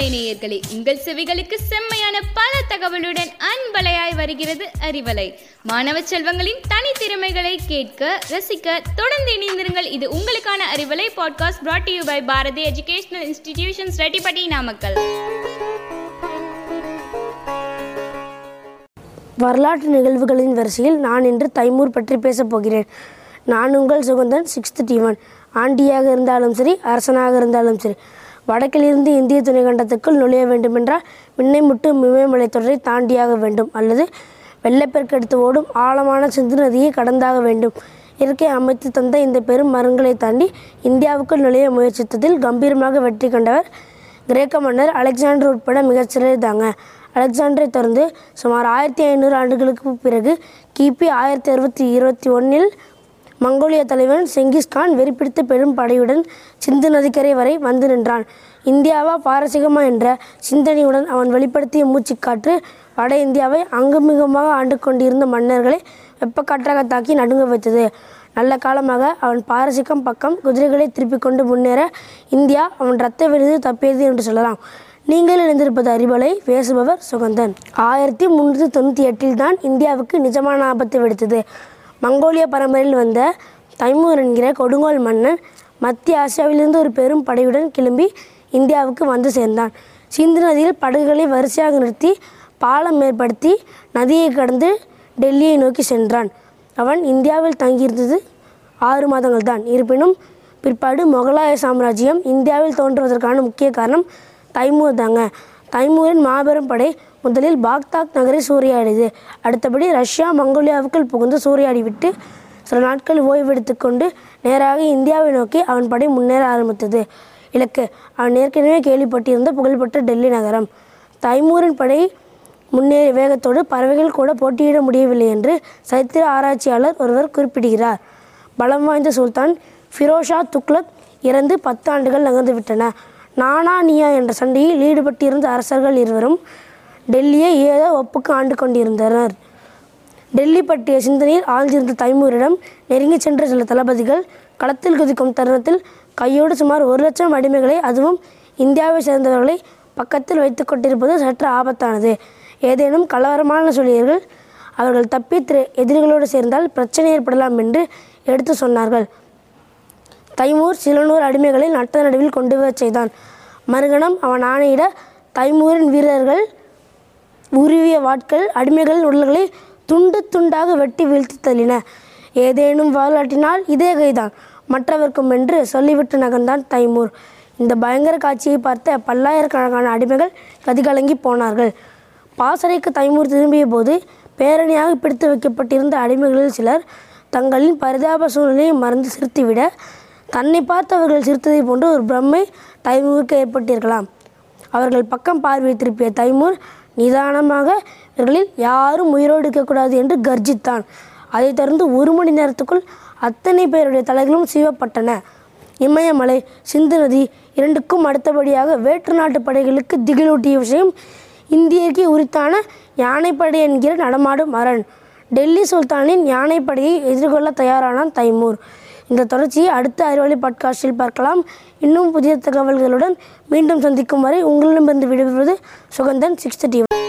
அறிவலை நேயர்களே உங்கள் செவிகளுக்கு செம்மையான பல தகவலுடன் அன்பலையாய் வருகிறது அறிவலை. மாணவ செல்வங்களின் தனித்திறமைகளை கேட்க ரசிக்க தொடர்ந்து இணைந்திருங்கள். இது உங்களுக்கான Arivalai podcast brought you by Bharathi Educational Institutions Rettipatti Namakkal. வரலாற்று நிகழ்வுகளின் வரிசையில் நான் இன்று தைமூர் பற்றி பேசப் போகிறேன். நான் உங்கள் சுகந்தன் சிக்ஸ்த் டிவன் ஆண்டியாக இருந்தாலும் சரி அரசனாக இருந்தாலும் சரி வடக்கிலிருந்து இந்திய துணைக்கண்டத்துக்குள் நுழைய வேண்டுமென்றால் விண்ணைமுட்டு மிமயமலை தொடரை தாண்டியாக வேண்டும். அல்லது வெள்ளப்பெருக்கெடுத்து ஓடும் ஆழமான சிந்து நதியை கடந்தாக வேண்டும். இயற்கை அமைத்து தந்த இந்த பெரும் மரங்களை தாண்டி இந்தியாவுக்குள் நுழைய முயற்சித்ததில் கம்பீரமாக வெற்றி கண்டவர் கிரேக்க மன்னர் அலெக்சாண்டர் உட்பட மிகச்சிறர் தாங்க அலெக்சாண்டரை தொடர்ந்து சுமார் ஆயிரத்தி ஐநூறு ஆண்டுகளுக்கு பிறகு கிபி ஆயிரத்தி அறுபத்தி இருபத்தி ஒன்றில் மங்கோலிய தலைவன் செங்கிஸ்கான் வெறிப்பிடித்த பெரும் படையுடன் சிந்து நதிக்கரை வரை வந்து நின்றான். இந்தியாவா பாரசீகமா என்ற சிந்தனையுடன் அவன் வெளிப்படுத்திய மூச்சுக்காற்று வட இந்தியாவை அங்குமிகுமாக ஆண்டு கொண்டிருந்த மன்னர்களை வெப்பக்காற்றாக தாக்கி நடுங்க வைத்தது. நல்ல காலமாக அவன் பாரசீகம் பக்கம் குதிரைகளை திருப்பிக் கொண்டு முன்னேற இந்தியா அவன் இரத்த விருது தப்பியது என்று சொல்லலாம். நீங்கள் இணைந்திருப்பது அறிவலை பேசுபவர் சுகந்தன். ஆயிரத்தி முன்னூற்றி தொண்ணூற்றி எட்டில் தான் இந்தியாவுக்கு நிஜமான ஆபத்து வெடித்தது. மங்கோலிய பரம்பரையில் வந்த தைமூர் என்கிற கொடுங்கோல் மன்னன் மத்திய ஆசியாவிலிருந்து ஒரு பெரும் படையுடன் கிளம்பி இந்தியாவுக்கு வந்து சேர்ந்தான். சிந்து நதியில் படகுகளை வரிசையாக நிறுத்தி பாலம் ஏற்படுத்தி நதியை கடந்து டெல்லியை நோக்கி சென்றான். அவன் இந்தியாவில் தங்கியிருந்தது ஆறு மாதங்கள் தான் இருப்பினும் பிற்பாடு முகலாய சாம்ராஜ்யம் இந்தியாவில் தோன்றுவதற்கான முக்கிய காரணம் தைமூர் தாங்க. தைமூரின் மாபெரும் படை முதலில் பாக்தாக் நகரை சூறையாடியது. அடுத்தபடி ரஷ்யா மங்கோலியாவுக்குள் புகுந்து சூறையாடிவிட்டு சில நாட்கள் ஓய்வெடுத்துக்கொண்டு நேராக இந்தியாவை நோக்கி அவன் படை முன்னேற ஆரம்பித்தது. இலக்கு. அவன் ஏற்கனவே கேள்விப்பட்டிருந்த புகழ்பெற்ற டெல்லி நகரம். தைமூரின் படை முன்னேறிய வேகத்தோடு பறவைகள் கூட போட்டியிட முடியவில்லை என்று சரித்திர ஆராய்ச்சியாளர் ஒருவர் குறிப்பிடுகிறார். பலம் வாய்ந்த சுல்தான் ஃபிரோஷா துக்லக் இறந்து பத்து ஆண்டுகள் நானா நியா என்ற சண்டையில் ஈடுபட்டிருந்த அரசர்கள் இருவரும் டெல்லியை ஏதோ ஒப்புக்கு ஆண்டு கொண்டிருந்தனர். டெல்லி பற்றிய சிந்தனையில் ஆழ்ந்திருந்த தைமூரிடம் நெருங்கி சென்ற சில தளபதிகள் களத்தில் குதிக்கும் தருணத்தில் கையோடு சுமார் ஒரு லட்சம் அடிமைகளை அதுவும் இந்தியாவை சேர்ந்தவர்களை பக்கத்தில் வைத்து கொண்டிருப்பது சற்று ஆபத்தானது. ஏதேனும் கலவரமான சொல்லியர்கள் அவர்கள் தப்பி திரு எதிரிகளோடு சேர்ந்தால் பிரச்சனை ஏற்படலாம் என்று எடுத்து சொன்னார்கள். தைமூர் சில நூறு அடிமைகளை நட்ட நடுவில் கொண்டு வரச் செய்தான். மறுகணம் அவன் ஆணையிட தைமூரின் வீரர்கள் உருவிய வாட்கள் அடிமைகளின் உடல்களை துண்டு துண்டாக வெட்டி வீழ்த்தி தள்ளின. ஏதேனும் வாலாட்டினால் இதே கைதான். மற்றவர்க்கும் என்று சொல்லிவிட்டு நகர்ந்தான் தைமூர். இந்த பயங்கர காட்சியை பார்த்த பல்லாயிரக்கணக்கான அடிமைகள் கதிகலங்கி போனார்கள். பாசறைக்கு தைமூர் திரும்பிய போது பேரணியாக பிடித்து வைக்கப்பட்டிருந்த அடிமைகளில் சிலர் தங்களின் பரிதாப சூழ்நிலையை மறந்து சிரித்துவிட தன்னை பார்த்து அவர்கள் சிரித்ததை போன்று ஒரு பிரம்மை தைமூருக்கு ஏற்பட்டிருக்கலாம். அவர்கள் பக்கம் பார்வை திருப்பிய தைமூர் நிதானமாக இவர்களில் யாரும் உயிரோடு இருக்கக்கூடாது என்று கர்ஜித்தான். அதைத் தொடர்ந்து ஒரு மணி நேரத்துக்குள் அத்தனை பேருடைய தலைகளும் சீவப்பட்டன. இமயமலை சிந்து நதி இரண்டுக்கும் அடுத்தபடியாக வேற்று நாட்டு படைகளுக்கு திகிலூட்டிய விஷயம் இந்தியர்க்கே உரித்தான யானைப்படை என்கிற நடமாடும் அரண். டெல்லி சுல்தானின் யானைப்படையை எதிர்கொள்ள தயாரானான் தைமூர். இந்த தொடர்ச்சியை அடுத்த அறிவொளி பாட்காஸ்டில் பார்க்கலாம். இன்னும் புதிய தகவல்களுடன் மீண்டும் சந்திக்கும் வரை உங்களிடமிருந்து விடைபெறுவது சுகந்தன் சிக்ஸ்த் டிவி